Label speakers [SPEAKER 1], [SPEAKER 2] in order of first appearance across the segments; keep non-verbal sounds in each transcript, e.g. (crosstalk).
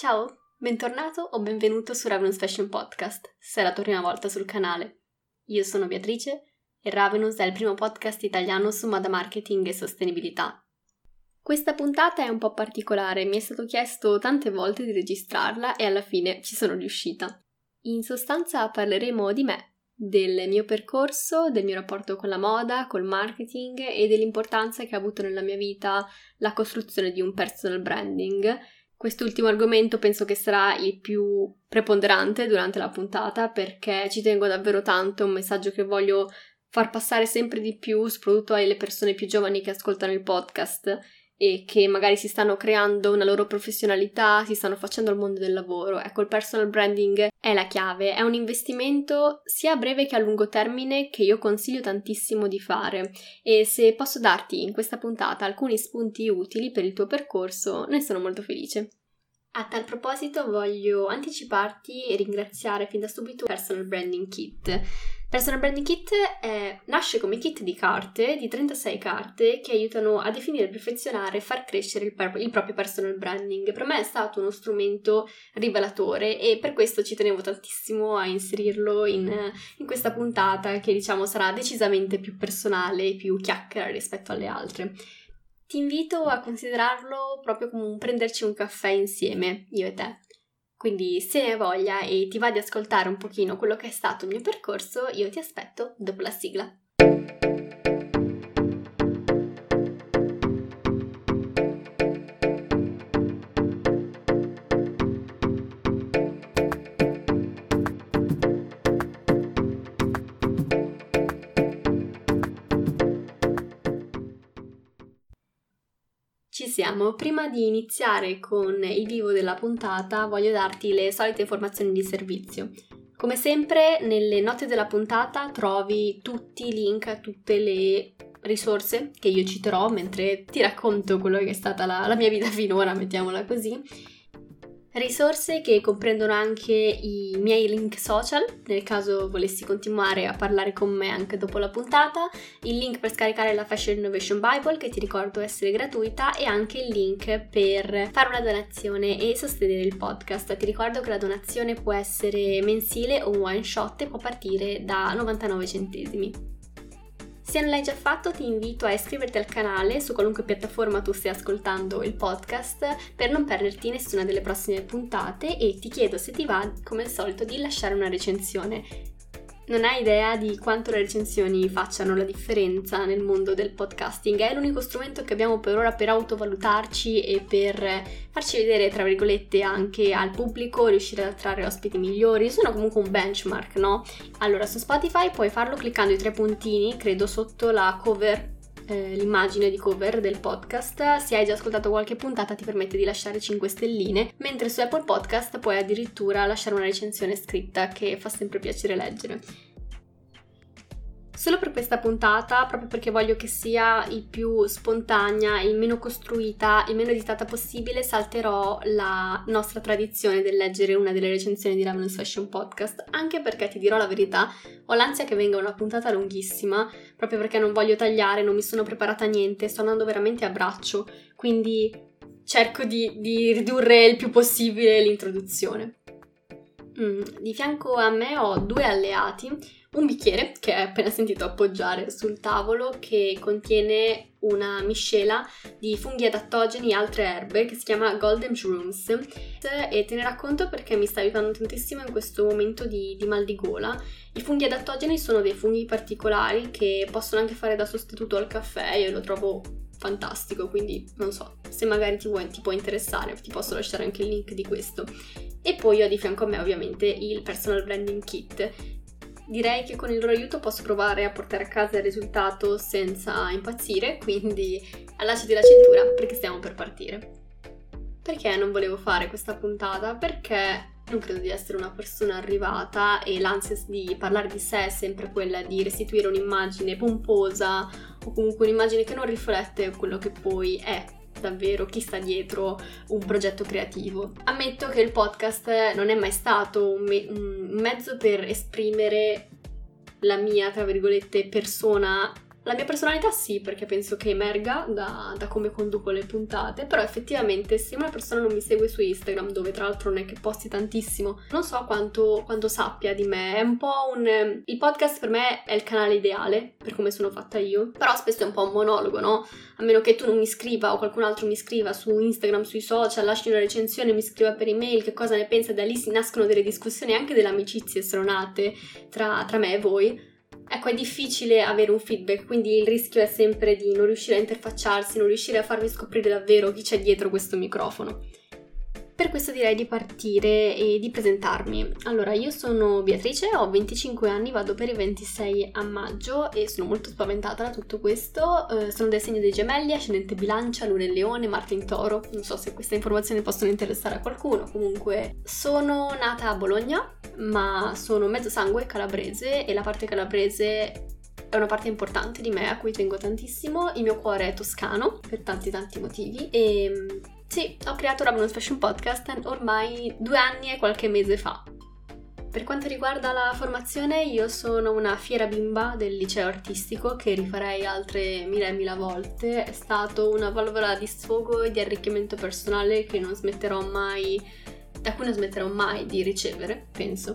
[SPEAKER 1] Ciao, bentornato o benvenuto su Ravenous Fashion Podcast, se è la tua prima volta sul canale. Io sono Beatrice e Ravenous è il primo podcast italiano su moda marketing e sostenibilità. Questa puntata è un po' particolare, mi è stato chiesto tante volte di registrarla e alla fine ci sono riuscita. In sostanza parleremo di me, del mio percorso, del mio rapporto con la moda, col marketing e dell'importanza che ha avuto nella mia vita la costruzione di un personal branding Quest'ultimo argomento penso che sarà il più preponderante durante la puntata perché ci tengo davvero tanto, è un messaggio che voglio far passare sempre di più, soprattutto alle persone più giovani che ascoltano il podcast e che magari si stanno creando una loro professionalità, si stanno facendo al mondo del lavoro. Ecco, il personal branding è la chiave, è un investimento sia a breve che a lungo termine che io consiglio tantissimo di fare e se posso darti in questa puntata alcuni spunti utili per il tuo percorso, ne sono molto felice. A tal proposito voglio anticiparti e ringraziare fin da subito Personal Branding Kit. Personal Branding Kit è, nasce come kit di carte, di 36 carte, che aiutano a definire, perfezionare e far crescere il, il, proprio personal branding. Per me è stato uno strumento rivelatore e per questo ci tenevo tantissimo a inserirlo in, in questa puntata che diciamo sarà decisamente più personale e più chiacchiera rispetto alle altre ti invito a considerarlo proprio come un prenderci un caffè insieme, io e te. Quindi se hai voglia e ti va di ascoltare un pochino quello che è stato il mio percorso, io ti aspetto dopo la sigla. Siamo. Prima di iniziare con il vivo della puntata voglio darti le solite informazioni di servizio. Come sempre nelle note della puntata trovi tutti i link a tutte le risorse che io citerò mentre ti racconto quello che è stata la, la mia vita finora, mettiamola così Risorse che comprendono anche i miei link social, nel caso volessi continuare a parlare con me anche dopo la puntata, il link per scaricare la Fashion Innovation Bible che ti ricordo essere gratuita e anche il link per fare una donazione e sostenere il podcast. Ti ricordo che la donazione può essere mensile o one shot e può partire da 99 centesimi. Se non l'hai già fatto ti invito a iscriverti al canale su qualunque piattaforma tu stia ascoltando il podcast per non perderti nessuna delle prossime puntate e ti chiedo se ti va come al solito di lasciare una recensione non hai idea di quanto le recensioni facciano la differenza nel mondo del podcasting. È l'unico strumento che abbiamo per ora per autovalutarci e per farci vedere, tra virgolette, anche al pubblico, riuscire ad attrarre ospiti migliori. Sono comunque un benchmark, no? Allora, su Spotify puoi farlo cliccando i tre puntini, credo, sotto la cover eh, l'immagine di cover del podcast. Se hai già ascoltato qualche puntata ti permette di lasciare 5 stelline, mentre su Apple Podcast puoi addirittura lasciare una recensione scritta che fa sempre piacere leggere. Solo per questa puntata, proprio perché voglio che sia il più spontanea, il meno costruita, il meno editata possibile, salterò la nostra tradizione del leggere una delle recensioni di Ravenous Fashion Podcast, anche perché ti dirò la verità, ho l'ansia che venga una puntata lunghissima, proprio perché non voglio tagliare, non mi sono preparata niente, sto andando veramente a braccio, quindi cerco di, di ridurre il più possibile l'introduzione. Mm, di fianco a me ho due alleati un bicchiere che hai appena sentito appoggiare sul tavolo che contiene una miscela di funghi adattogeni e altre erbe che si chiama Golden Shrooms e te ne racconto perché mi sta aiutando tantissimo in questo momento di, di mal di gola. I funghi adattogeni sono dei funghi particolari che possono anche fare da sostituto al caffè, io lo trovo fantastico, quindi non so, se magari ti, vuoi, ti può interessare, ti posso lasciare anche il link di questo. E poi ho di fianco a me ovviamente il Personal Branding Kit direi che con il loro aiuto posso provare a portare a casa il risultato senza impazzire, quindi allacciati la cintura perché stiamo per partire. Perché non volevo fare questa puntata? Perché non credo di essere una persona arrivata e l'ansia di parlare di sé è sempre quella di restituire un'immagine pomposa o comunque un'immagine che non riflette quello che poi è davvero chi sta dietro un progetto creativo. Ammetto che il podcast non è mai stato un, me- un mezzo per esprimere la mia, tra virgolette, persona La mia personalità sì, perché penso che emerga da, da, come conduco le puntate, però effettivamente se una persona non mi segue su Instagram, dove tra l'altro non è che posti tantissimo, non so quanto, quanto sappia di me, è un po' un... Il podcast per me è il canale ideale, per come sono fatta io, però spesso è un po' un monologo, no? A meno che tu non mi scriva o qualcun altro mi scriva su Instagram, sui social, lasci una recensione, mi scriva per email che cosa ne pensa, da lì si nascono delle discussioni anche delle amicizie stronate tra, tra me e voi ecco è difficile avere un feedback, quindi il rischio è sempre di non riuscire a interfacciarsi, non riuscire a farvi scoprire davvero chi c'è dietro questo microfono. Per questo direi di partire e di presentarmi. Allora, io sono Beatrice, ho 25 anni, vado per i 26 a maggio e sono molto spaventata da tutto questo. Eh, sono del segno dei gemelli, ascendente bilancia, luna in leone, Marte in toro. Non so se queste informazioni possono interessare a qualcuno. Comunque, sono nata a Bologna, ma sono mezzo sangue calabrese e la parte calabrese è una parte importante di me a cui tengo tantissimo. Il mio cuore è toscano per tanti tanti motivi e sì, ho creato Ravenous Fashion Podcast ormai due anni e qualche mese fa. Per quanto riguarda la formazione, io sono una fiera bimba del liceo artistico che rifarei altre mille e mille volte. È stato una valvola di sfogo e di arricchimento personale che non smetterò mai, da cui non smetterò mai di ricevere, penso.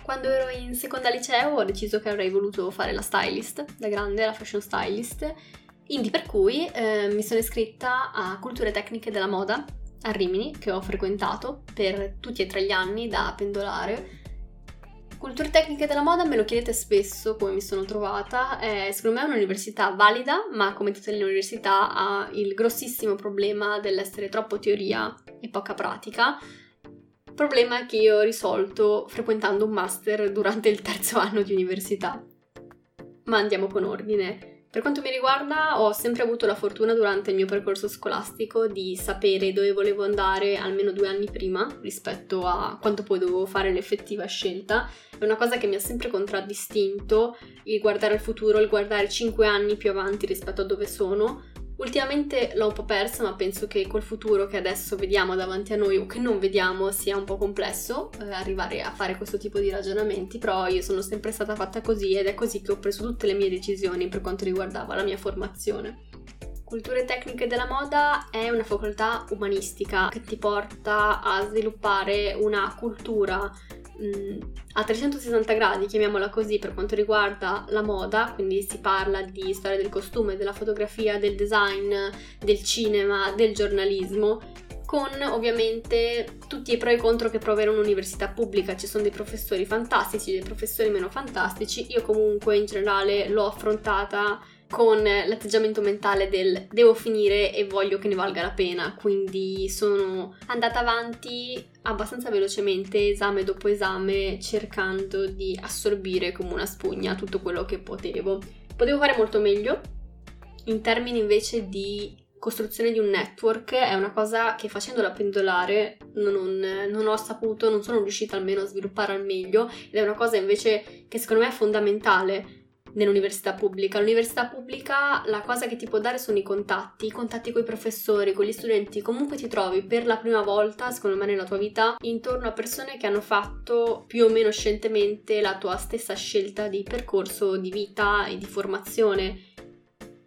[SPEAKER 1] Quando ero in seconda liceo ho deciso che avrei voluto fare la stylist, da grande la fashion stylist, Indie per cui eh, mi sono iscritta a Culture Tecniche della Moda a Rimini, che ho frequentato per tutti e tre gli anni da pendolare. Culture Tecniche della Moda me lo chiedete spesso come mi sono trovata, è secondo me un'università valida, ma come tutte le università ha il grossissimo problema dell'essere troppo teoria e poca pratica, problema che io ho risolto frequentando un master durante il terzo (laughs) anno di università. Ma andiamo con ordine. Per quanto mi riguarda, ho sempre avuto la fortuna durante il mio percorso scolastico di sapere dove volevo andare almeno due anni prima rispetto a quanto poi dovevo fare l'effettiva scelta. È una cosa che mi ha sempre contraddistinto il guardare al futuro, il guardare cinque anni più avanti rispetto a dove sono, Ultimamente l'ho un po' persa, ma penso che col futuro che adesso vediamo davanti a noi o che non vediamo sia un po' complesso eh, arrivare a fare questo tipo di ragionamenti, però io sono sempre stata fatta così ed è così che ho preso tutte le mie decisioni per quanto riguardava la mia formazione. Culture tecniche della moda è una facoltà umanistica che ti porta a sviluppare una cultura a 360 gradi, chiamiamola così, per quanto riguarda la moda, quindi si parla di storia del costume, della fotografia, del design, del cinema, del giornalismo, con ovviamente tutti i pro e i contro che può avere un'università pubblica. Ci sono dei professori fantastici, dei professori meno fantastici. Io comunque in generale l'ho affrontata con l'atteggiamento mentale del devo finire e voglio che ne valga la pena, quindi sono andata avanti abbastanza velocemente, esame dopo esame, cercando di assorbire come una spugna tutto quello che potevo. Potevo fare molto meglio, in termini invece di costruzione di un network è una cosa che facendola pendolare non, non, ho saputo, non sono riuscita almeno a sviluppare al meglio ed è una cosa invece che secondo me è fondamentale nell'università pubblica. L'università pubblica la cosa che ti può dare sono i contatti, i contatti con i professori, con gli studenti. Comunque ti trovi per la prima volta, secondo me, nella tua vita intorno a persone che hanno fatto più o meno scientemente la tua stessa scelta di percorso di vita e di formazione.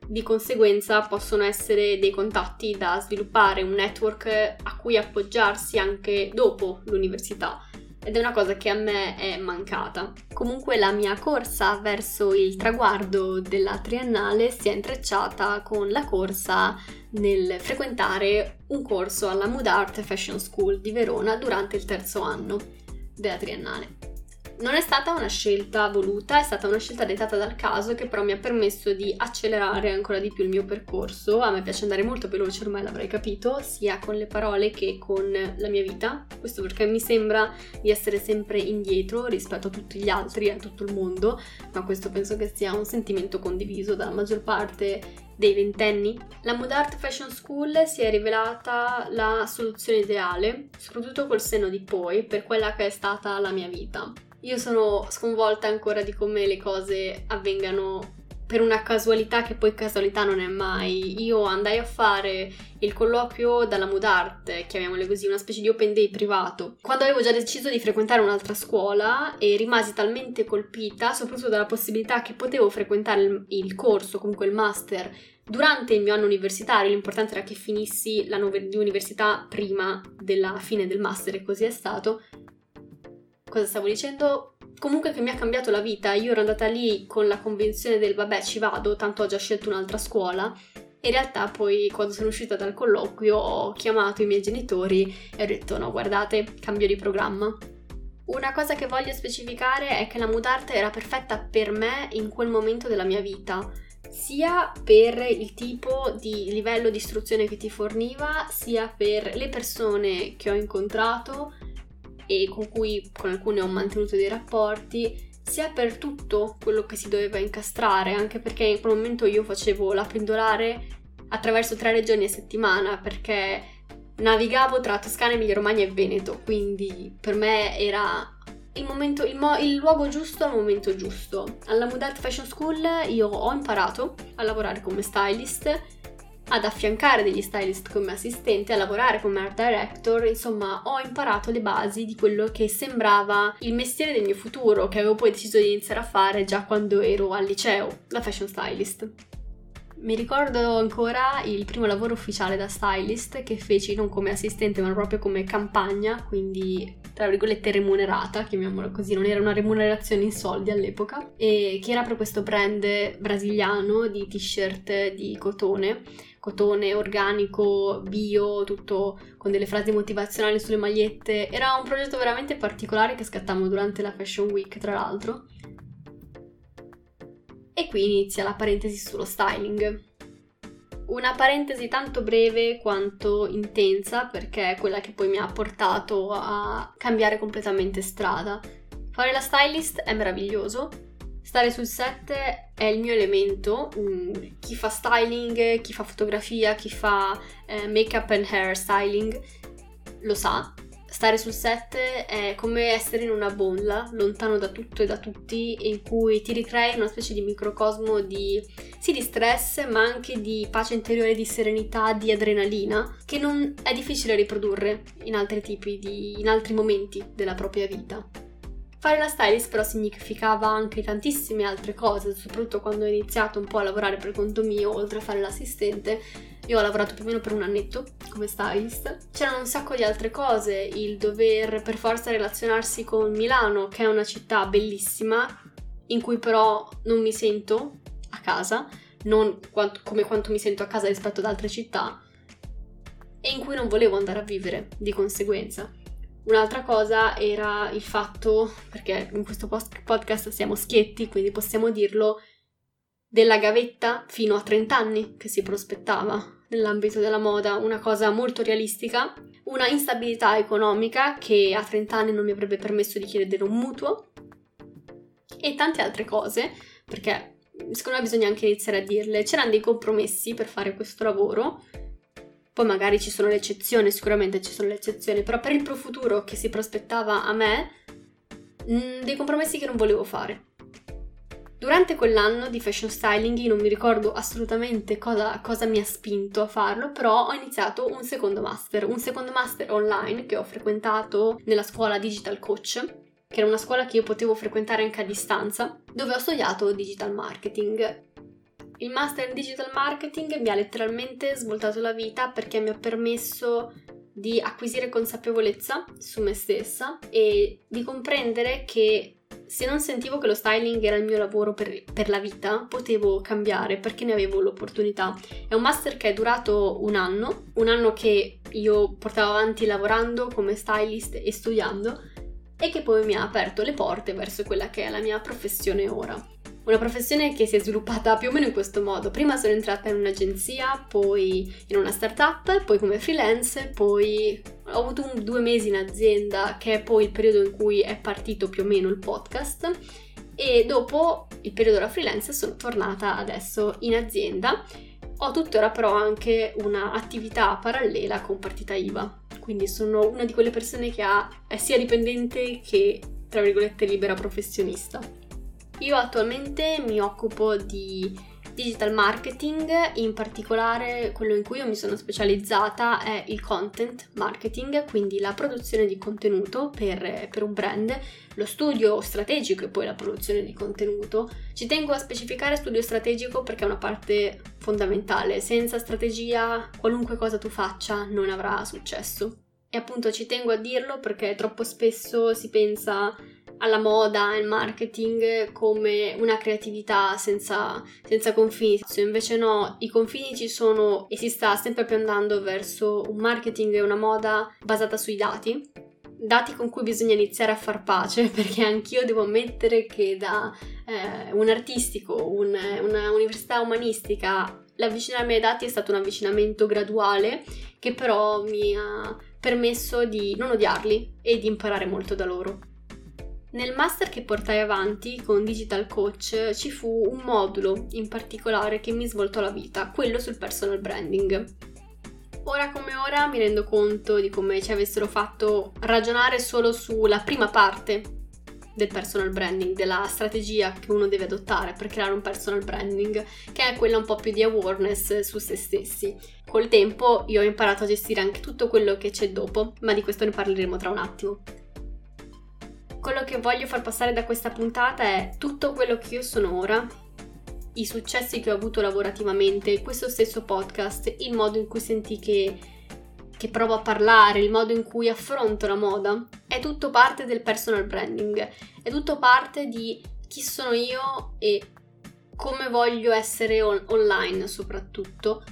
[SPEAKER 1] Di conseguenza possono essere dei contatti da sviluppare, un network a cui appoggiarsi anche dopo l'università ed è una cosa che a me è mancata. Comunque la mia corsa verso il traguardo della triennale si è intrecciata con la corsa nel frequentare un corso alla Mood Art Fashion School di Verona durante il terzo anno della triennale. Non è stata una scelta voluta, è stata una scelta dettata dal caso che però mi ha permesso di accelerare ancora di più il mio percorso. A me piace andare molto veloce, ormai l'avrei capito, sia con le parole che con la mia vita. Questo perché mi sembra di essere sempre indietro rispetto a tutti gli altri, e a tutto il mondo, ma questo penso che sia un sentimento condiviso dalla maggior parte dei ventenni. La Mood Art Fashion School si è rivelata la soluzione ideale, soprattutto col senno di poi, per quella che è stata la mia vita. Io sono sconvolta ancora di come le cose avvengano per una casualità che poi casualità non è mai, io andai a fare il colloquio dalla Mudart, chiamiamole così, una specie di open day privato, quando avevo già deciso di frequentare un'altra scuola e rimasi talmente colpita, soprattutto dalla possibilità che potevo frequentare il, il corso, comunque il master, durante il mio anno universitario, l'importante era che finissi la università prima della fine del master e così è stato. Cosa stavo dicendo? comunque che mi ha cambiato la vita. Io ero andata lì con la convinzione del vabbè ci vado, tanto ho già scelto un'altra scuola. In realtà poi quando sono uscita dal colloquio ho chiamato i miei genitori e ho detto no guardate, cambio di programma. Una cosa che voglio specificare è che la Mudarte era perfetta per me in quel momento della mia vita, sia per il tipo di livello di istruzione che ti forniva, sia per le persone che ho incontrato e con cui con alcune ho mantenuto dei rapporti, sia per tutto quello che si doveva incastrare, anche perché in quel momento io facevo la pendolare attraverso tre regioni a settimana perché navigavo tra Toscana, Emilia Romagna e Veneto, quindi per me era il, momento, il, mo- il luogo giusto al momento giusto. Alla Mood Art Fashion School io ho imparato a lavorare come stylist ad affiancare degli stylist come assistente, a lavorare come art director, insomma ho imparato le basi di quello che sembrava il mestiere del mio futuro, che avevo poi deciso di iniziare a fare già quando ero al liceo, la fashion stylist. Mi ricordo ancora il primo lavoro ufficiale da stylist che feci non come assistente ma proprio come campagna, quindi tra virgolette remunerata, chiamiamola così, non era una remunerazione in soldi all'epoca, e che era per questo brand brasiliano di t-shirt di cotone cotone organico, bio, tutto con delle frasi motivazionali sulle magliette. Era un progetto veramente particolare che scattammo durante la Fashion Week, tra l'altro. E qui inizia la parentesi sullo styling. Una parentesi tanto breve quanto intensa perché è quella che poi mi ha portato a cambiare completamente strada. Fare la stylist è meraviglioso, Stare sul set è il mio elemento. Mm, chi fa styling, chi fa fotografia, chi fa eh, make-up and hair styling lo sa. Stare sul set è come essere in una bolla, lontano da tutto e da tutti, in cui ti ricrei una specie di microcosmo di, sì, di stress, ma anche di pace interiore, di serenità, di adrenalina, che non è difficile riprodurre in altri tipi di, in altri momenti della propria vita. Fare la stylist però significava anche tantissime altre cose, soprattutto quando ho iniziato un po' a lavorare per conto mio, oltre a fare l'assistente. Io ho lavorato più o meno per un annetto come stylist. C'erano un sacco di altre cose, il dover per forza relazionarsi con Milano, che è una città bellissima, in cui però non mi sento a casa, non quanto, come quanto mi sento a casa rispetto ad altre città, e in cui non volevo andare a vivere di conseguenza. Un'altra cosa era il fatto, perché in questo podcast siamo schietti, quindi possiamo dirlo, della gavetta fino a 30 anni che si prospettava nell'ambito della moda, una cosa molto realistica, una instabilità economica che a 30 anni non mi avrebbe permesso di chiedere un mutuo e tante altre cose, perché secondo me bisogna anche iniziare a dirle. C'erano dei compromessi per fare questo lavoro poi magari ci sono le eccezioni, sicuramente ci sono le eccezioni, però per il pro futuro che si prospettava a me, mh, mm, dei compromessi che non volevo fare. Durante quell'anno di fashion styling io non mi ricordo assolutamente cosa, cosa, mi ha spinto a farlo, però ho iniziato un secondo master, un secondo master online che ho frequentato nella scuola Digital Coach, che era una scuola che io potevo frequentare anche a distanza, dove ho studiato digital marketing. Il master in digital marketing mi ha letteralmente svoltato la vita perché mi ha permesso di acquisire consapevolezza su me stessa e di comprendere che se non sentivo che lo styling era il mio lavoro per, per, la vita, potevo cambiare perché ne avevo l'opportunità. È un master che è durato un anno, un anno che io portavo avanti lavorando come stylist e studiando e che poi mi ha aperto le porte verso quella che è la mia professione ora. Una professione che si è sviluppata più o meno in questo modo. Prima sono entrata in un'agenzia, poi in una startup, poi come freelance, poi ho avuto un, due mesi in azienda, che è poi il periodo in cui è partito più o meno il podcast. E dopo il periodo da freelance sono tornata adesso in azienda. Ho tuttora però anche un'attività parallela con partita IVA. Quindi sono una di quelle persone che ha, è sia dipendente che, tra virgolette, libera professionista. Io attualmente mi occupo di digital marketing, in particolare quello in cui io mi sono specializzata è il content marketing, quindi la produzione di contenuto per, per un brand, lo studio strategico e poi la produzione di contenuto. Ci tengo a specificare studio strategico perché è una parte fondamentale, senza strategia qualunque cosa tu faccia non avrà successo. E appunto ci tengo a dirlo perché troppo spesso si pensa alla moda e al marketing come una creatività senza, senza confini. Invece no, i confini ci sono e si sta sempre più andando verso un marketing e una moda basata sui dati. Dati con cui bisogna iniziare a far pace, (laughs) perché anch'io devo ammettere che da eh, un artistico, un, una università umanistica, l'avvicinarmi ai dati è stato un avvicinamento graduale che però mi ha permesso di non odiarli e di imparare molto da loro. Nel master che portai avanti con Digital Coach ci fu un modulo in particolare che mi svoltò la vita, quello sul personal branding. Ora come ora mi rendo conto di come ci avessero fatto ragionare solo sulla prima parte del personal branding, della strategia che uno deve adottare per creare un personal branding, che è quella un po' più di awareness su se stessi. Col tempo io ho imparato a gestire anche tutto quello che c'è dopo, ma di questo ne parleremo tra un attimo quello che voglio far passare da questa puntata è tutto quello che io sono ora, i successi che ho avuto lavorativamente, questo stesso podcast, il modo in cui senti che, che provo a parlare, il modo in cui affronto la moda, è tutto parte del personal branding, è tutto parte di chi sono io e come voglio essere on- online soprattutto.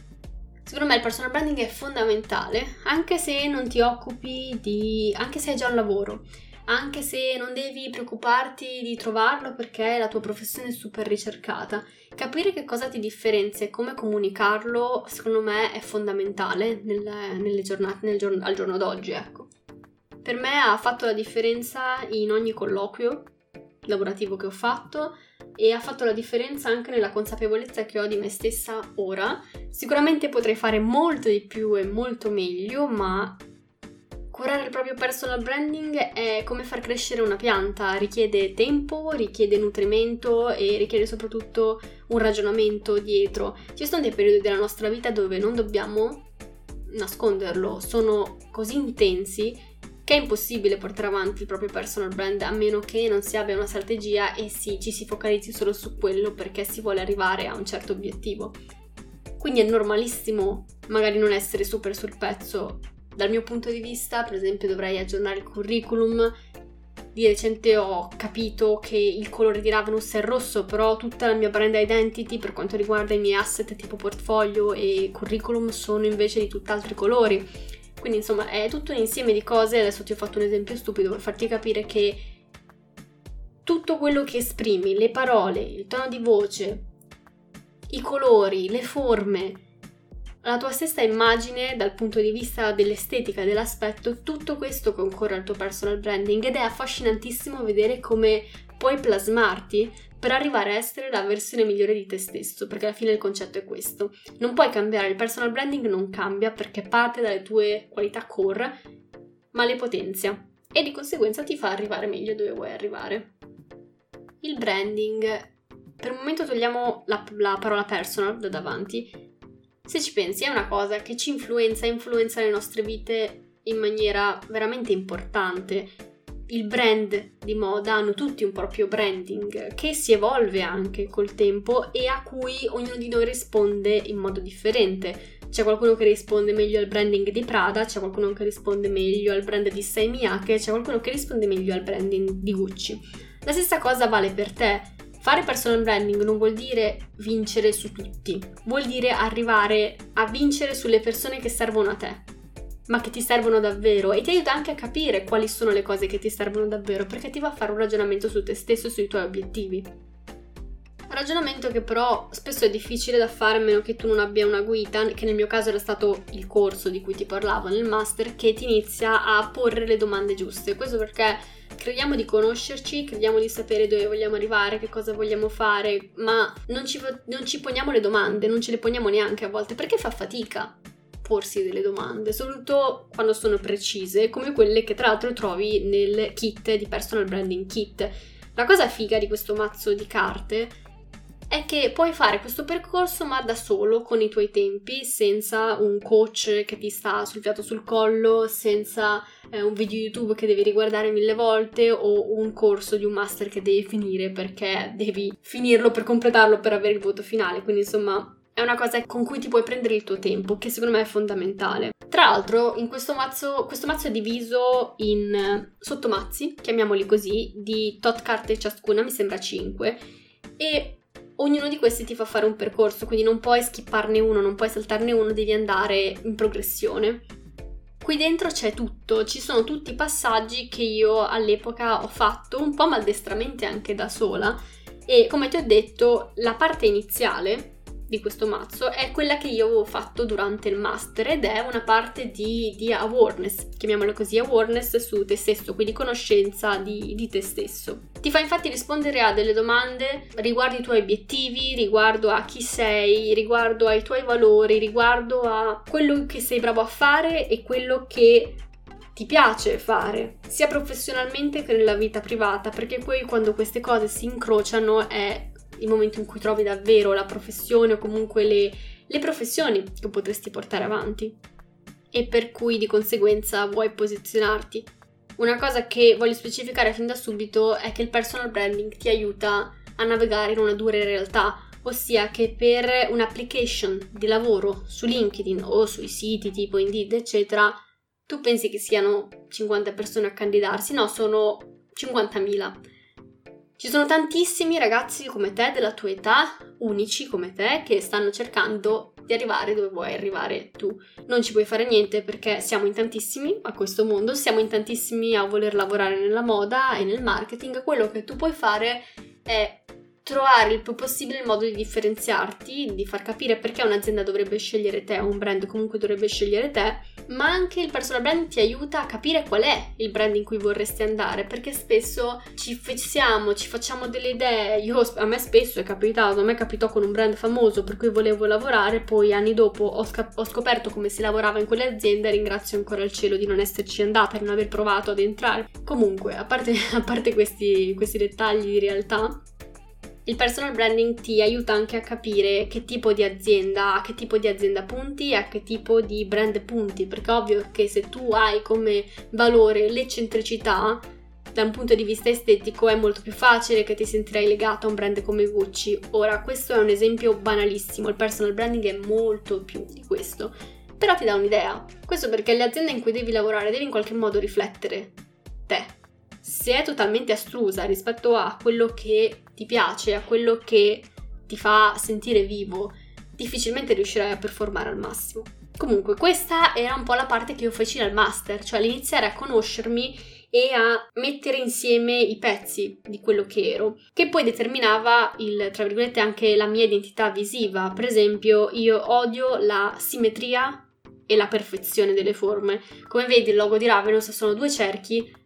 [SPEAKER 1] Secondo me il personal branding è fondamentale, anche se non ti occupi di... anche se hai già un lavoro anche se non devi preoccuparti di trovarlo perché la tua professione è super ricercata. Capire che cosa ti differenzia e come comunicarlo, secondo me, è fondamentale nelle, nelle giornate, nel giorno, al giorno d'oggi, ecco. Per me ha fatto la differenza in ogni colloquio lavorativo che ho fatto e ha fatto la differenza anche nella consapevolezza che ho di me stessa ora. Sicuramente potrei fare molto di più e molto meglio, ma Curare il proprio personal branding è come far crescere una pianta, richiede tempo, richiede nutrimento e richiede soprattutto un ragionamento dietro. Ci sono dei periodi della nostra vita dove non dobbiamo nasconderlo, sono così intensi che è impossibile portare avanti il proprio personal brand a meno che non si abbia una strategia e si, ci si focalizzi solo su quello perché si vuole arrivare a un certo obiettivo. Quindi è normalissimo magari non essere super sul pezzo dal mio punto di vista, per esempio, dovrei aggiornare il curriculum. Di recente ho capito che il colore di Ravenous è rosso, però tutta la mia brand identity per quanto riguarda i miei asset tipo portfolio e curriculum sono invece di tutt'altri colori. Quindi insomma è tutto un insieme di cose, adesso ti ho fatto un esempio stupido per farti capire che tutto quello che esprimi, le parole, il tono di voce, i colori, le forme, la tua stessa immagine dal punto di vista dell'estetica dell'aspetto, tutto questo concorre al tuo personal branding ed è affascinantissimo vedere come puoi plasmarti per arrivare a essere la versione migliore di te stesso, perché alla fine il concetto è questo. Non puoi cambiare, il personal branding non cambia perché parte dalle tue qualità core, ma le potenzia e di conseguenza ti fa arrivare meglio dove vuoi arrivare. Il branding, per un momento togliamo la, la parola personal da davanti se ci pensi, è una cosa che ci influenza, influenza le nostre vite in maniera veramente importante. Il brand di moda hanno tutti un proprio branding che si evolve anche col tempo e a cui ognuno di noi risponde in modo differente. C'è qualcuno che risponde meglio al branding di Prada, c'è qualcuno che risponde meglio al brand di Sei Miyake, c'è qualcuno che risponde meglio al branding di Gucci. La stessa cosa vale per te Fare personal branding non vuol dire vincere su tutti, vuol dire arrivare a vincere sulle persone che servono a te, ma che ti servono davvero e ti aiuta anche a capire quali sono le cose che ti servono davvero perché ti va a fare un ragionamento su te stesso e sui tuoi obiettivi. Ragionamento che però spesso è difficile da fare a meno che tu non abbia una guida, che nel mio caso era stato il corso di cui ti parlavo nel master, che ti inizia a porre le domande giuste. Questo perché crediamo di conoscerci, crediamo di sapere dove vogliamo arrivare, che cosa vogliamo fare, ma non ci, non ci poniamo le domande, non ce le poniamo neanche a volte perché fa fatica porsi delle domande, soprattutto quando sono precise, come quelle che tra l'altro trovi nel kit di personal branding kit. La cosa figa di questo mazzo di carte è che puoi fare questo percorso ma da solo, con i tuoi tempi, senza un coach che ti sta sul fiato sul collo, senza eh, un video YouTube che devi riguardare mille volte o un corso di un master che devi finire perché devi finirlo per completarlo per avere il voto finale. Quindi insomma è una cosa con cui ti puoi prendere il tuo tempo, che secondo me è fondamentale. Tra l'altro, in questo mazzo, questo mazzo è diviso in sottomazzi, chiamiamoli così, di tot carte ciascuna, mi sembra 5, e ognuno di questi ti fa fare un percorso, quindi non puoi skipparne uno, non puoi saltarne uno, devi andare in progressione. Qui dentro c'è tutto, ci sono tutti i passaggi che io all'epoca ho fatto, un po' maldestramente anche da sola, e come ti ho detto, la parte iniziale di questo mazzo è quella che io avevo fatto durante il master ed è una parte di, di awareness, chiamiamola così, awareness su te stesso, quindi conoscenza di, di, te stesso. Ti fa infatti rispondere a delle domande riguardo i tuoi obiettivi, riguardo a chi sei, riguardo ai tuoi valori, riguardo a quello che sei bravo a fare e quello che ti piace fare, sia professionalmente che nella vita privata, perché poi quando queste cose si incrociano è il momento in cui trovi davvero la professione o comunque le, le professioni che potresti portare avanti e per cui di conseguenza vuoi posizionarti. Una cosa che voglio specificare fin da subito è che il personal branding ti aiuta a navigare in una dura realtà, ossia che per un'application di lavoro su LinkedIn o sui siti tipo Indeed, eccetera, tu pensi che siano 50 persone a candidarsi, no, sono 50.000 ci sono tantissimi ragazzi come te, della tua età, unici come te, che stanno cercando di arrivare dove vuoi arrivare tu. Non ci puoi fare niente perché siamo in tantissimi a questo mondo, siamo in tantissimi a voler lavorare nella moda e nel marketing. Quello che tu puoi fare è trovare il più possibile il modo di differenziarti, di far capire perché un'azienda dovrebbe scegliere te o un brand comunque dovrebbe scegliere te, ma anche il personal brand ti aiuta a capire qual è il brand in cui vorresti andare, perché spesso ci fissiamo, ci facciamo delle idee. Io, a me spesso è capitato, a me capitò con un brand famoso per cui volevo lavorare, poi anni dopo ho, sca- ho scoperto come si lavorava in quelle aziende e ringrazio ancora il cielo di non esserci andata, di non aver provato ad entrare. Comunque, a parte, (laughs) a parte questi, questi dettagli di realtà, il personal branding ti aiuta anche a capire che tipo di azienda, a che tipo di azienda punti e a che tipo di brand punti, perché ovvio che se tu hai come valore l'eccentricità, da un punto di vista estetico è molto più facile che ti sentirai legato a un brand come Gucci. Ora, questo è un esempio banalissimo, il personal branding è molto più di questo, però ti dà un'idea. Questo perché le aziende in cui devi lavorare devi in qualche modo riflettere te, se è totalmente astrusa rispetto a quello che ti piace, a quello che ti fa sentire vivo, difficilmente riuscirai a performare al massimo. Comunque, questa era un po' la parte che io feci nel master, cioè l'iniziare a conoscermi e a mettere insieme i pezzi di quello che ero, che poi determinava il, tra virgolette, anche la mia identità visiva. Per esempio, io odio la simmetria e la perfezione delle forme. Come vedi, il logo di Ravenous sono due cerchi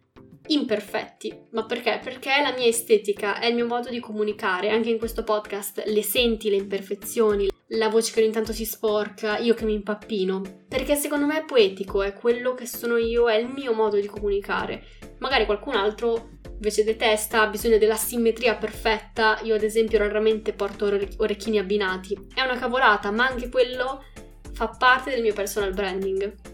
[SPEAKER 1] imperfetti. Ma perché? Perché è la mia estetica, è il mio modo di comunicare. Anche in questo podcast le senti le imperfezioni, la voce che ogni tanto si sporca, io che mi impappino. Perché secondo me è poetico, è quello che sono io, è il mio modo di comunicare. Magari qualcun altro invece detesta, ha bisogno della simmetria perfetta. Io ad esempio raramente porto orecchini abbinati. È una cavolata, ma anche quello fa parte del mio personal branding.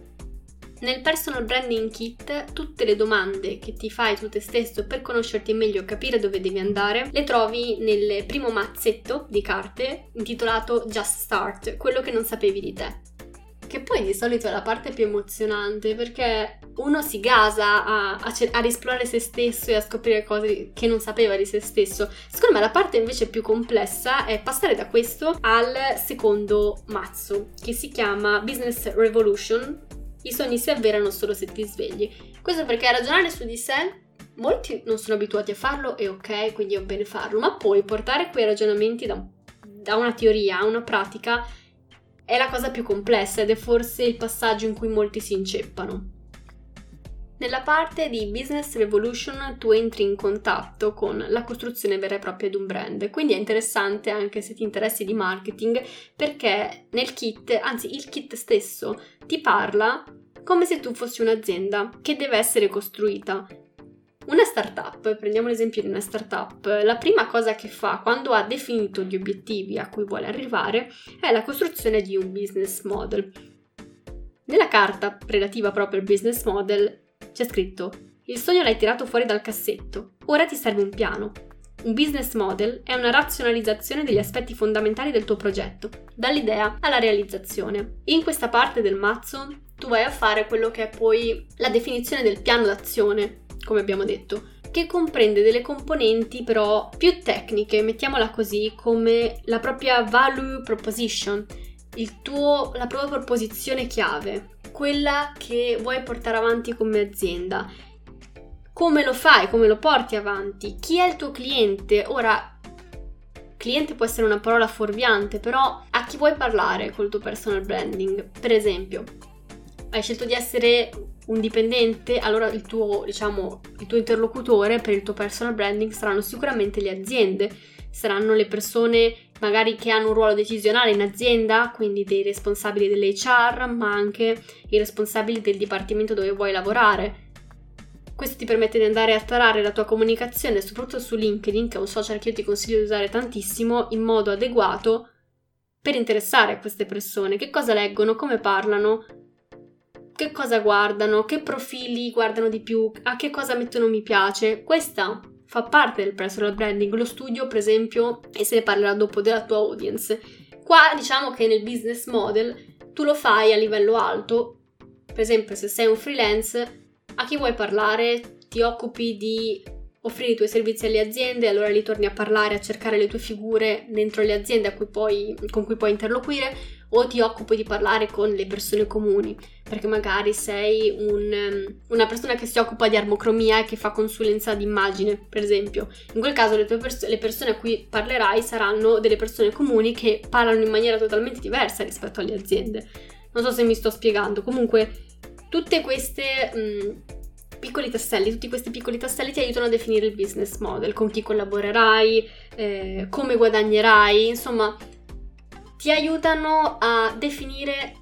[SPEAKER 1] Nel personal branding kit tutte le domande che ti fai tu te stesso per conoscerti meglio e capire dove devi andare le trovi nel primo mazzetto di carte intitolato Just Start, quello che non sapevi di te. Che poi di solito è la parte più emozionante perché uno si gasa a, a, ad esplorare se stesso e a scoprire cose che non sapeva di se stesso. Secondo me la parte invece più complessa è passare da questo al secondo mazzo che si chiama Business Revolution i sogni si avverano solo se ti svegli. Questo perché ragionare su di sé molti non sono abituati a farlo e ok, quindi è bene farlo, ma poi portare quei ragionamenti da, da una teoria a una pratica è la cosa più complessa ed è forse il passaggio in cui molti si inceppano. Nella parte di Business Revolution tu entri in contatto con la costruzione vera e propria di un brand, quindi è interessante anche se ti interessi di marketing perché nel kit, anzi il kit stesso, ti parla come se tu fossi un'azienda che deve essere costruita. Una startup, prendiamo l'esempio di una startup, la prima cosa che fa quando ha definito gli obiettivi a cui vuole arrivare è la costruzione di un business model. Nella carta relativa proprio al business model c'è scritto il sogno l'hai tirato fuori dal cassetto, ora ti serve un piano. Un business model è una razionalizzazione degli aspetti fondamentali del tuo progetto, dall'idea alla realizzazione. In questa parte del mazzo tu vai a fare quello che è poi la definizione del piano d'azione, come abbiamo detto, che comprende delle componenti però più tecniche, mettiamola così, come la propria value proposition, tuo, la propria proposizione chiave, quella che vuoi portare avanti come azienda. Come lo fai, come lo porti avanti, chi è il tuo cliente? Ora, cliente può essere una parola fuorviante, però a chi vuoi parlare col tuo personal branding? Per esempio, hai scelto di essere un dipendente, allora il tuo, diciamo, il tuo interlocutore per il tuo personal branding saranno sicuramente le aziende, saranno le persone magari che hanno un ruolo decisionale in azienda, quindi dei responsabili dell'HR, ma anche i responsabili del dipartimento dove vuoi lavorare. Questo ti permette di andare a tarare la tua comunicazione, soprattutto su LinkedIn, che è un social che io ti consiglio di usare tantissimo, in modo adeguato per interessare queste persone. Che cosa leggono, come parlano, che cosa guardano, che profili guardano di più, a che cosa mettono mi piace. Questa fa parte del personal branding, lo studio per esempio, e se ne parlerà dopo della tua audience. Qua diciamo che nel business model tu lo fai a livello alto, per esempio se sei un freelance, a chi vuoi parlare? Ti occupi di offrire i tuoi servizi alle aziende, allora lì torni a parlare, a cercare le tue figure dentro le aziende cui puoi, con cui puoi interloquire, o ti occupi di parlare con le persone comuni, perché magari sei un, um, una persona che si occupa di armocromia e che fa consulenza d'immagine, per esempio. In quel caso le, pers- le persone a cui parlerai saranno delle persone comuni che parlano in maniera totalmente diversa rispetto alle aziende. Non so se mi sto spiegando, comunque tutte queste... Um, piccoli tasselli, tutti questi piccoli tasselli ti aiutano a definire il business model, con chi collaborerai, eh, come guadagnerai, insomma, ti aiutano a definire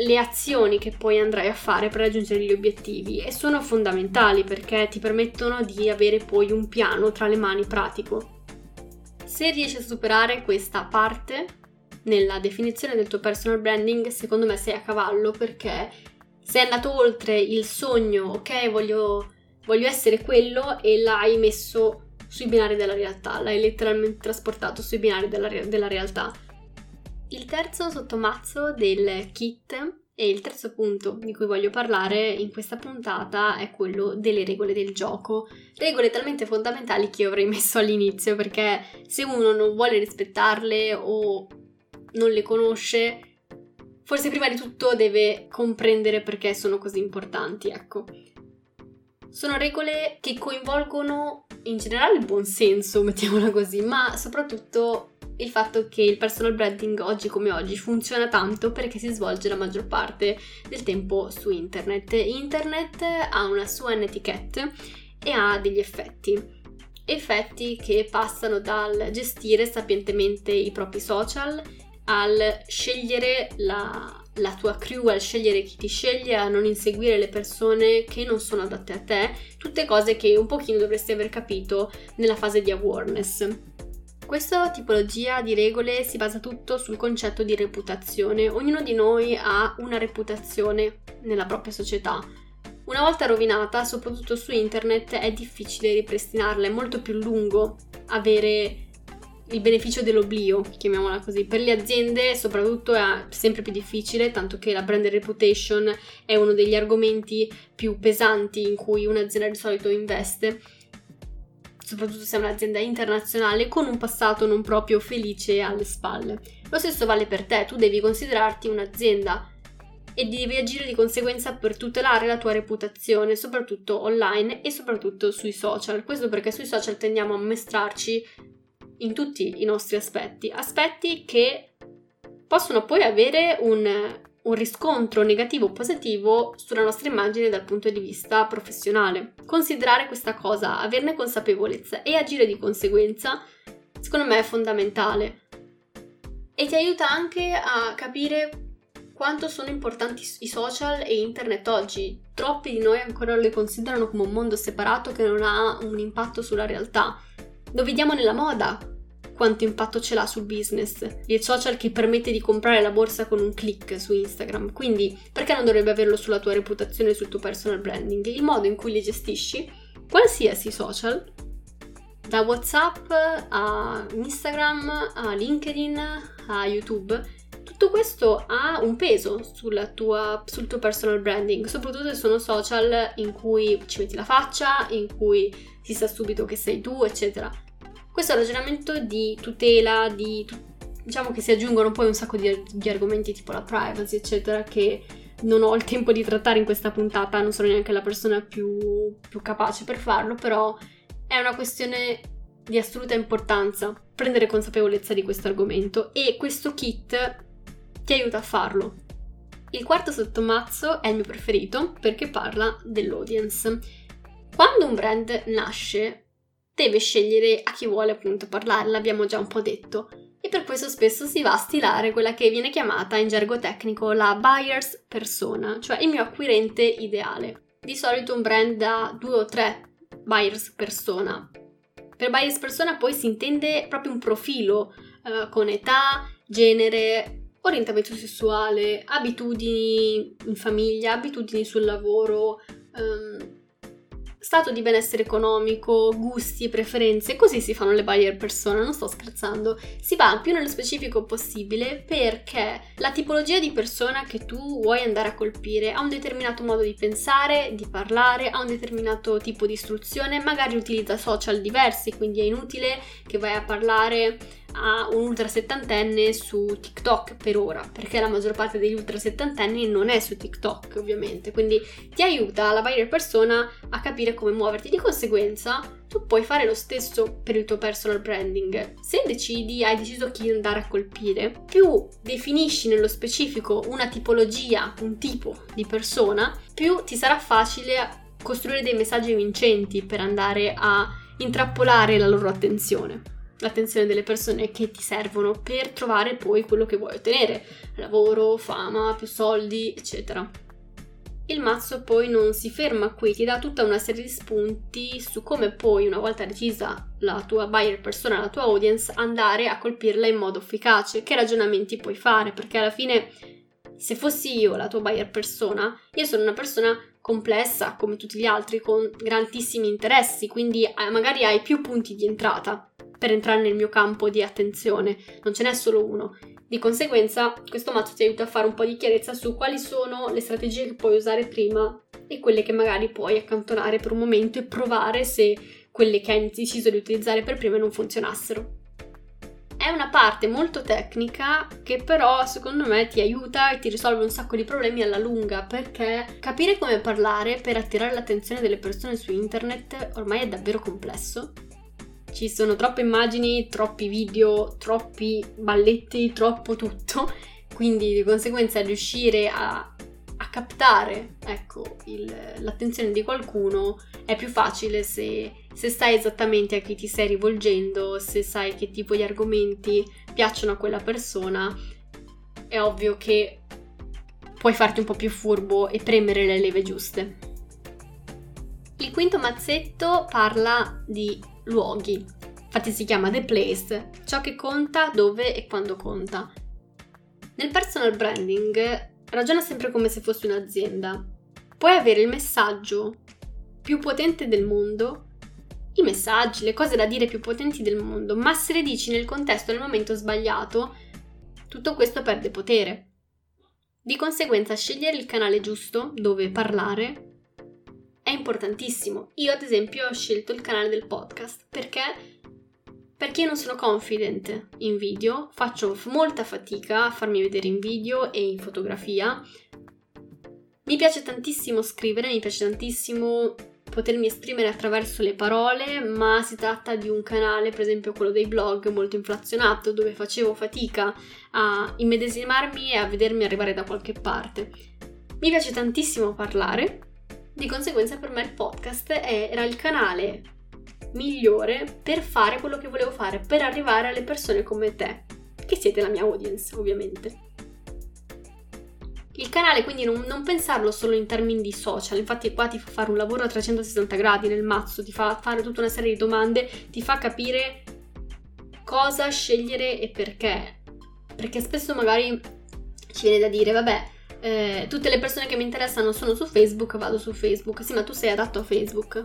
[SPEAKER 1] le azioni che poi andrai a fare per raggiungere gli obiettivi e sono fondamentali perché ti permettono di avere poi un piano tra le mani pratico. Se riesci a superare questa parte nella definizione del tuo personal branding, secondo me sei a cavallo perché sei andato oltre il sogno, ok, voglio, voglio essere quello e l'hai messo sui binari della realtà, l'hai letteralmente trasportato sui binari della, della realtà. Il terzo sottomazzo del kit e il terzo punto di cui voglio parlare in questa puntata è quello delle regole del gioco. Regole talmente fondamentali che io avrei messo all'inizio perché se uno non vuole rispettarle o non le conosce, forse prima di tutto deve comprendere perché sono così importanti, ecco. Sono regole che coinvolgono in generale il buon senso, (laughs) mettiamola così, ma soprattutto il fatto che il personal branding oggi come oggi funziona tanto perché si svolge la maggior parte del tempo su internet. Internet ha una sua etiquette e ha degli effetti. Effetti che passano dal gestire sapientemente i propri social al scegliere la, la tua crew, al scegliere chi ti sceglie, a non inseguire le persone che non sono adatte a te, tutte cose che un pochino dovresti aver capito nella fase di awareness. Questa tipologia di regole si basa tutto sul concetto di reputazione. Ognuno di noi ha una reputazione nella propria società. Una volta rovinata, soprattutto su internet, è difficile ripristinarla, è molto più lungo avere il beneficio dell'oblio, chiamiamola così. Per le aziende soprattutto è sempre più difficile, tanto che la brand reputation è uno degli argomenti più pesanti in cui un'azienda di solito investe, soprattutto se è un'azienda internazionale con un passato non proprio felice alle spalle. Lo stesso vale per te, tu devi considerarti un'azienda e devi agire di conseguenza per tutelare la tua reputazione, soprattutto online e soprattutto sui social. Questo perché sui social tendiamo a mostrarci in tutti i nostri aspetti, aspetti che possono poi avere un, un riscontro negativo o positivo sulla nostra immagine dal punto di vista professionale. Considerare questa cosa, averne consapevolezza e agire di conseguenza, secondo me è fondamentale. E ti aiuta anche a capire quanto sono importanti i social e internet oggi. Troppi di noi ancora le considerano come un mondo separato che non ha un impatto sulla realtà. Lo vediamo nella moda, quanto impatto ce l'ha sul business. Il social che permette di comprare la borsa con un click su Instagram. Quindi, perché non dovrebbe averlo sulla tua reputazione e sul tuo personal branding? Il modo in cui li gestisci, qualsiasi social, da WhatsApp a Instagram a LinkedIn a YouTube, tutto questo ha un peso tua, sul tuo personal branding, soprattutto se sono social in cui ci metti la faccia, in cui si sa subito che sei tu, eccetera. Questo è un ragionamento di tutela, di, diciamo che si aggiungono poi un sacco di, di argomenti tipo la privacy, eccetera, che non ho il tempo di trattare in questa puntata, non sono neanche la persona più, più capace per farlo, però è una questione di assoluta importanza prendere consapevolezza di questo argomento e questo kit ti aiuta a farlo. Il quarto sottomazzo è il mio preferito perché parla dell'audience. Quando un brand nasce, deve scegliere a chi vuole appunto parlare, l'abbiamo già un po' detto, e per questo spesso si va a stilare quella che viene chiamata in gergo tecnico la buyer's persona, cioè il mio acquirente ideale. Di solito un brand ha due o tre buyer's persona. Per buyer's persona poi si intende proprio un profilo eh, con età, genere, orientamento sessuale, abitudini in famiglia, abitudini sul lavoro, um, stato di benessere economico, gusti preferenze, così si fanno le buyer persona, non sto scherzando. Si va più nello specifico possibile perché la tipologia di persona che tu vuoi andare a colpire ha un determinato modo di pensare, di parlare, ha un determinato tipo di istruzione, magari utilizza social diversi, quindi è inutile che vai a parlare a un ultra settantenne su TikTok per ora, perché la maggior parte degli ultra settantenni non è su TikTok, ovviamente. Quindi ti aiuta la buyer persona a capire come muoverti. Di conseguenza, tu puoi fare lo stesso per il tuo personal branding. Se decidi, hai deciso chi andare a colpire, più definisci nello specifico una tipologia, un tipo di persona, più ti sarà facile costruire dei messaggi vincenti per andare a intrappolare la loro attenzione l'attenzione delle persone che ti servono per trovare poi quello che vuoi ottenere, lavoro, fama, più soldi, eccetera. Il mazzo poi non si ferma qui, ti dà tutta una serie di spunti su come poi, una volta decisa la tua buyer persona, la tua audience, andare a colpirla in modo efficace, che ragionamenti puoi fare, perché alla fine se fossi io la tua buyer persona, io sono una persona complessa come tutti gli altri, con grandissimi interessi, quindi eh, magari hai più punti di entrata per entrare nel mio campo di attenzione, non ce n'è solo uno. Di conseguenza, questo mazzo ti aiuta a fare un po' di chiarezza su quali sono le strategie che puoi usare prima e quelle che magari puoi accantonare per un momento e provare se quelle che hai deciso di utilizzare per prima non funzionassero. È una parte molto tecnica che però secondo me ti aiuta e ti risolve un sacco di problemi alla lunga perché capire come parlare per attirare l'attenzione delle persone su internet ormai è davvero complesso ci sono troppe immagini, troppi video, troppi balletti, troppo tutto, (laughs) quindi di conseguenza riuscire a, a captare ecco, il, l'attenzione di qualcuno è più facile se, se sai esattamente a chi ti stai rivolgendo, se sai che tipo di argomenti piacciono a quella persona, è ovvio che puoi farti un po' più furbo e premere le leve giuste. Il quinto mazzetto parla di luoghi. Infatti si chiama The Place, ciò che conta, dove e quando conta. Nel personal branding ragiona sempre come se fosse un'azienda. Puoi avere il messaggio più potente del mondo, i messaggi, le cose da dire più potenti del mondo, ma se le dici nel contesto nel momento sbagliato, tutto questo perde potere. Di conseguenza, scegliere il canale giusto dove parlare è importantissimo. Io ad esempio ho scelto il canale del podcast perché perché non sono confident in video, faccio molta fatica a farmi vedere in video e in fotografia. Mi piace tantissimo scrivere, mi piace tantissimo potermi esprimere attraverso le parole, ma si tratta di un canale, per esempio quello dei blog, molto inflazionato, dove facevo fatica a immedesimarmi e a vedermi arrivare da qualche parte. Mi piace tantissimo parlare, di conseguenza per me il podcast era il canale migliore per fare quello che volevo fare, per arrivare alle persone come te, che siete la mia audience ovviamente. Il canale quindi non, non, pensarlo solo in termini di social, infatti qua ti fa fare un lavoro a 360 gradi nel mazzo, ti fa fare tutta una serie di domande, ti fa capire cosa scegliere e perché. Perché spesso magari ci viene da dire, vabbè, eh, tutte le persone che mi interessano sono su Facebook, vado su Facebook. Sì, ma tu sei adatto a Facebook.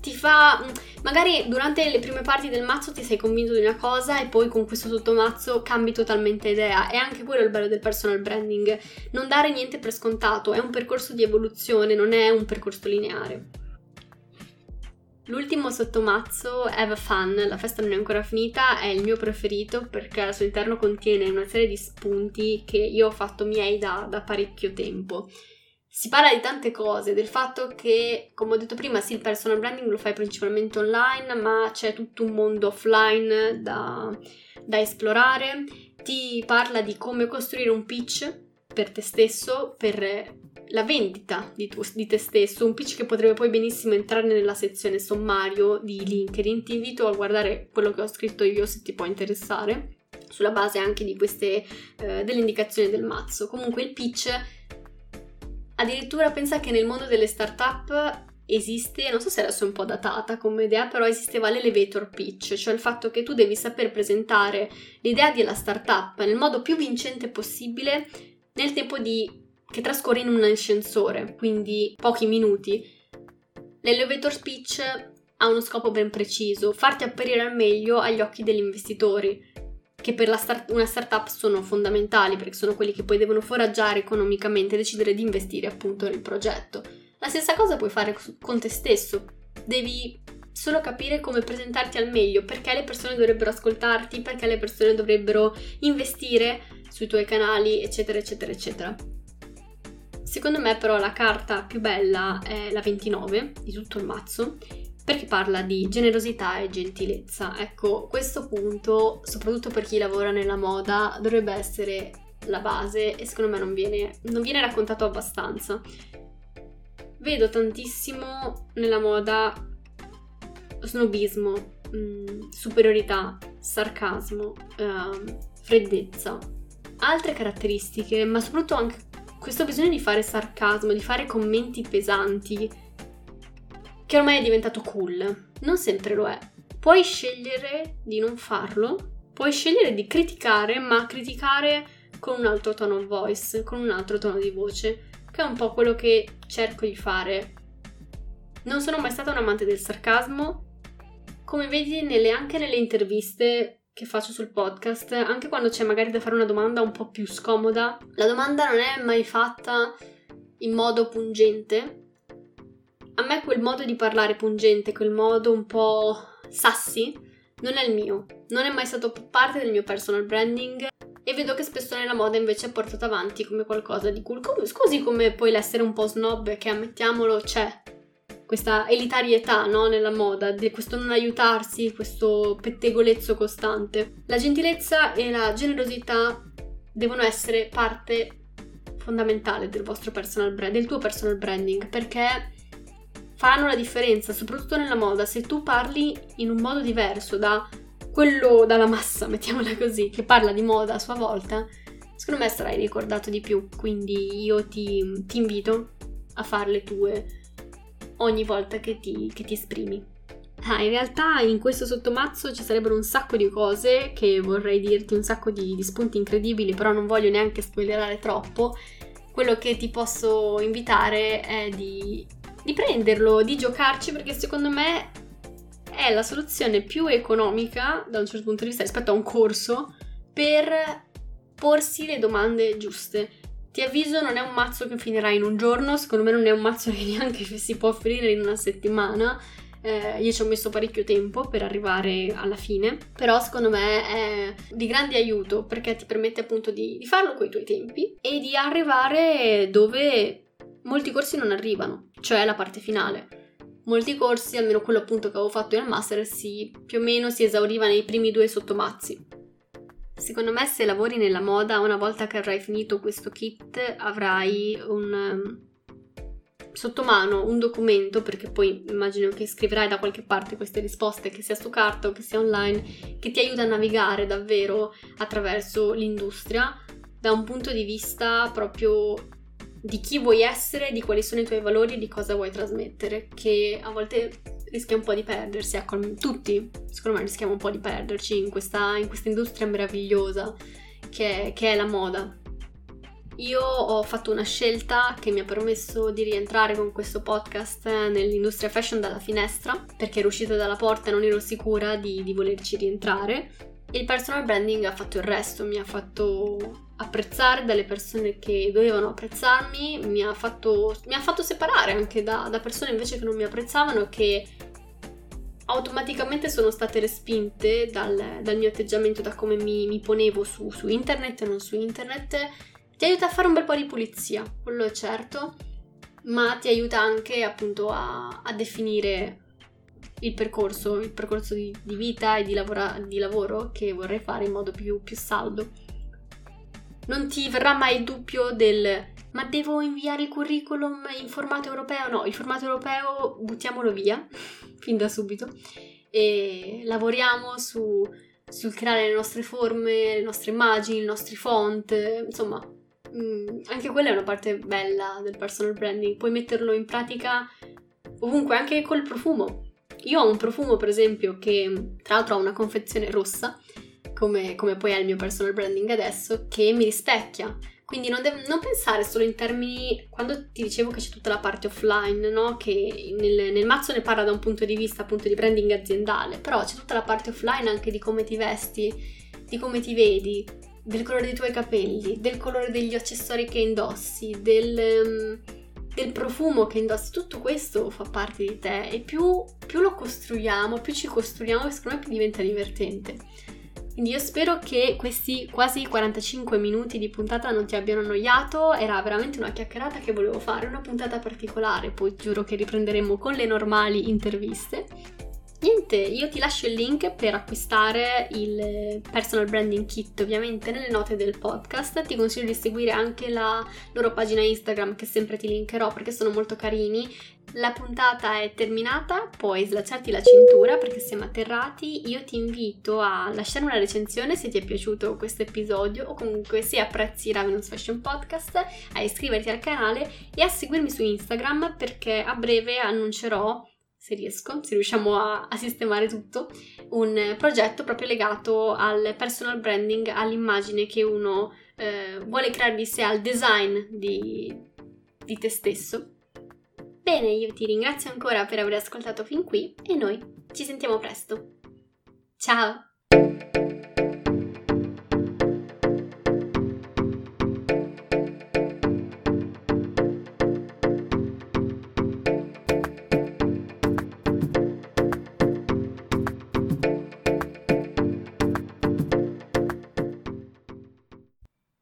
[SPEAKER 1] Ti fa. Magari durante le prime parti del mazzo ti sei convinto di una cosa e poi con questo sottomazzo cambi totalmente idea. È anche quello il bello del personal branding. Non dare niente per scontato, è un percorso di evoluzione, non è un percorso lineare. L'ultimo sottomazzo, Have Fun, la festa non è ancora finita, è il mio preferito perché al suo interno contiene una serie di spunti che io ho fatto miei da, da parecchio tempo. Si parla di tante cose, del fatto che, come ho detto prima, sì, il personal branding lo fai principalmente online, ma c'è tutto un mondo offline da, da esplorare. Ti parla di come costruire un pitch per te stesso, per la vendita di, tu, di, te stesso, un pitch che potrebbe poi benissimo entrare nella sezione sommario di LinkedIn. Ti invito a guardare quello che ho scritto io se ti può interessare, sulla base anche di queste eh, delle indicazioni del mazzo. Comunque il pitch addirittura pensa che nel mondo delle startup esiste, non so se adesso è un po' datata come idea, però esisteva l'elevator pitch, cioè il fatto che tu devi saper presentare l'idea della startup nel modo più vincente possibile nel tempo di che trascorre in un ascensore, quindi pochi minuti. L'elevator speech ha uno scopo ben preciso, farti apparire al meglio agli occhi degli investitori, che per start- una startup sono fondamentali perché sono quelli che poi devono foraggiare economicamente e decidere di investire appunto nel progetto. La stessa cosa puoi fare con te stesso, devi solo capire come presentarti al meglio, perché le persone dovrebbero ascoltarti, perché le persone dovrebbero investire sui tuoi canali, eccetera, eccetera, eccetera. Secondo me però la carta più bella è la 29 di tutto il mazzo perché parla di generosità e gentilezza. Ecco, questo punto, soprattutto per chi lavora nella moda, dovrebbe essere la base e secondo me non viene, non viene raccontato abbastanza. Vedo tantissimo nella moda snobismo, mh, mm, superiorità, sarcasmo, uh, freddezza, altre caratteristiche, ma soprattutto anche questo bisogno di fare sarcasmo, di fare commenti pesanti, che ormai è diventato cool. Non sempre lo è. Puoi scegliere di non farlo, puoi scegliere di criticare, ma criticare con un altro tono of voice, con un altro tono di voce, che è un po' quello che cerco di fare. Non sono mai stata un amante del sarcasmo. Come vedi, nelle, anche nelle interviste che faccio sul podcast, anche quando c'è magari da fare una domanda un po' più scomoda, la domanda non è mai fatta in modo pungente. A me quel modo di parlare pungente, quel modo un po' sassi, non è il mio. Non è mai stato parte del mio personal branding e vedo che spesso nella moda invece è portato avanti come qualcosa di cool. Così come poi l'essere un po' snob, che ammettiamolo c'è, questa elitarietà no, nella moda, questo non aiutarsi, questo pettegolezzo costante. La gentilezza e la generosità devono essere parte fondamentale del vostro personal brand, del tuo personal branding, perché faranno la differenza, soprattutto nella moda. Se tu parli in un modo diverso da quello dalla massa, (laughs) mettiamola così, che parla di moda a sua volta, secondo me sarai ricordato di più. Quindi io ti, ti invito a fare le tue ogni volta che ti, che ti esprimi. Ah, in realtà in questo sottomazzo ci sarebbero un sacco di cose che vorrei dirti, un sacco di, di spunti incredibili, però non voglio neanche spoilerare troppo. Quello che ti posso invitare è di, di prenderlo, di giocarci, perché secondo me è la soluzione più economica da un certo punto di vista rispetto a un corso per porsi le domande giuste. Ti avviso, non è un mazzo che finirà in un giorno, secondo me non è un mazzo (laughs) che neanche si può finire in una settimana. Eh, io ci ho messo parecchio tempo per arrivare alla fine, però secondo me è di grande aiuto perché ti permette appunto di, di farlo coi tuoi tempi e di arrivare dove molti corsi non arrivano, cioè la parte finale. Molti corsi, almeno quello appunto che avevo fatto io master, si, più o meno si esauriva nei primi due sottomazzi. Secondo me se lavori nella moda, una volta che avrai finito questo kit, avrai un um, sotto mano un documento, perché poi immagino che scriverai da qualche parte queste risposte, che sia su carta o che sia online, che ti aiuta a navigare davvero attraverso l'industria da un punto di vista proprio di chi vuoi essere, di quali sono i tuoi valori e di cosa vuoi trasmettere, che a volte rischia un po' di perdersi, ecco, tutti secondo me rischiamo un po' di perderci in questa, in questa industria meravigliosa che, che è la moda. Io ho fatto una scelta che mi ha permesso di rientrare con questo podcast nell'industria fashion dalla finestra, perché ero uscita dalla porta e non ero sicura di, di volerci rientrare. Il personal branding ha fatto il resto, mi ha fatto apprezzare dalle persone che dovevano apprezzarmi, mi ha fatto, mi ha fatto separare anche da, da, persone invece che non mi apprezzavano che automaticamente sono state respinte dal, dal mio atteggiamento, da come mi, mi ponevo su, su, internet e non su internet. Ti aiuta a fare un bel po' di pulizia, quello è certo, ma ti aiuta anche appunto a, a definire il percorso, il percorso di, di vita e di, lavora, di, lavoro che vorrei fare in modo più, più saldo non ti verrà mai il dubbio del ma devo inviare il curriculum in formato europeo? No, il formato europeo buttiamolo via (laughs) fin da subito e lavoriamo su, sul creare le nostre forme, le nostre immagini, i nostri font, insomma, mh, mm, anche quella è una parte bella del personal branding. Puoi metterlo in pratica ovunque, anche col profumo. Io ho un profumo, per esempio, che tra l'altro ha una confezione rossa come, come poi è il mio personal branding adesso, che mi rispecchia. Quindi non, dev- non, pensare solo in termini, quando ti dicevo che c'è tutta la parte offline, no? che nel, nel, mazzo ne parla da un punto di vista appunto di branding aziendale, però c'è tutta la parte offline anche di come ti vesti, di come ti vedi, del colore dei tuoi capelli, del colore degli accessori che indossi, del, um, del profumo che indossi, tutto questo fa parte di te e più, più lo costruiamo, più ci costruiamo, secondo me più diventa divertente. Quindi io spero che questi quasi 45 minuti di puntata non ti abbiano annoiato, era veramente una chiacchierata che volevo fare, una puntata particolare, poi giuro che riprenderemo con le normali interviste. Niente, io ti lascio il link per acquistare il personal branding kit ovviamente nelle note del podcast. Ti consiglio di seguire anche la loro pagina Instagram che sempre ti linkerò perché sono molto carini. La puntata è terminata, puoi slacciarti la cintura perché siamo atterrati. Io ti invito a lasciare una recensione se ti è piaciuto questo episodio o comunque se apprezzi Ravenous Fashion Podcast, a iscriverti al canale e a seguirmi su Instagram perché a breve annuncerò se riesco, se riusciamo a, a, sistemare tutto, un progetto proprio legato al personal branding, all'immagine che uno eh, vuole creare di sé, al design di, di te stesso. Bene, io ti ringrazio ancora per aver ascoltato fin qui e noi ci sentiamo presto. Ciao!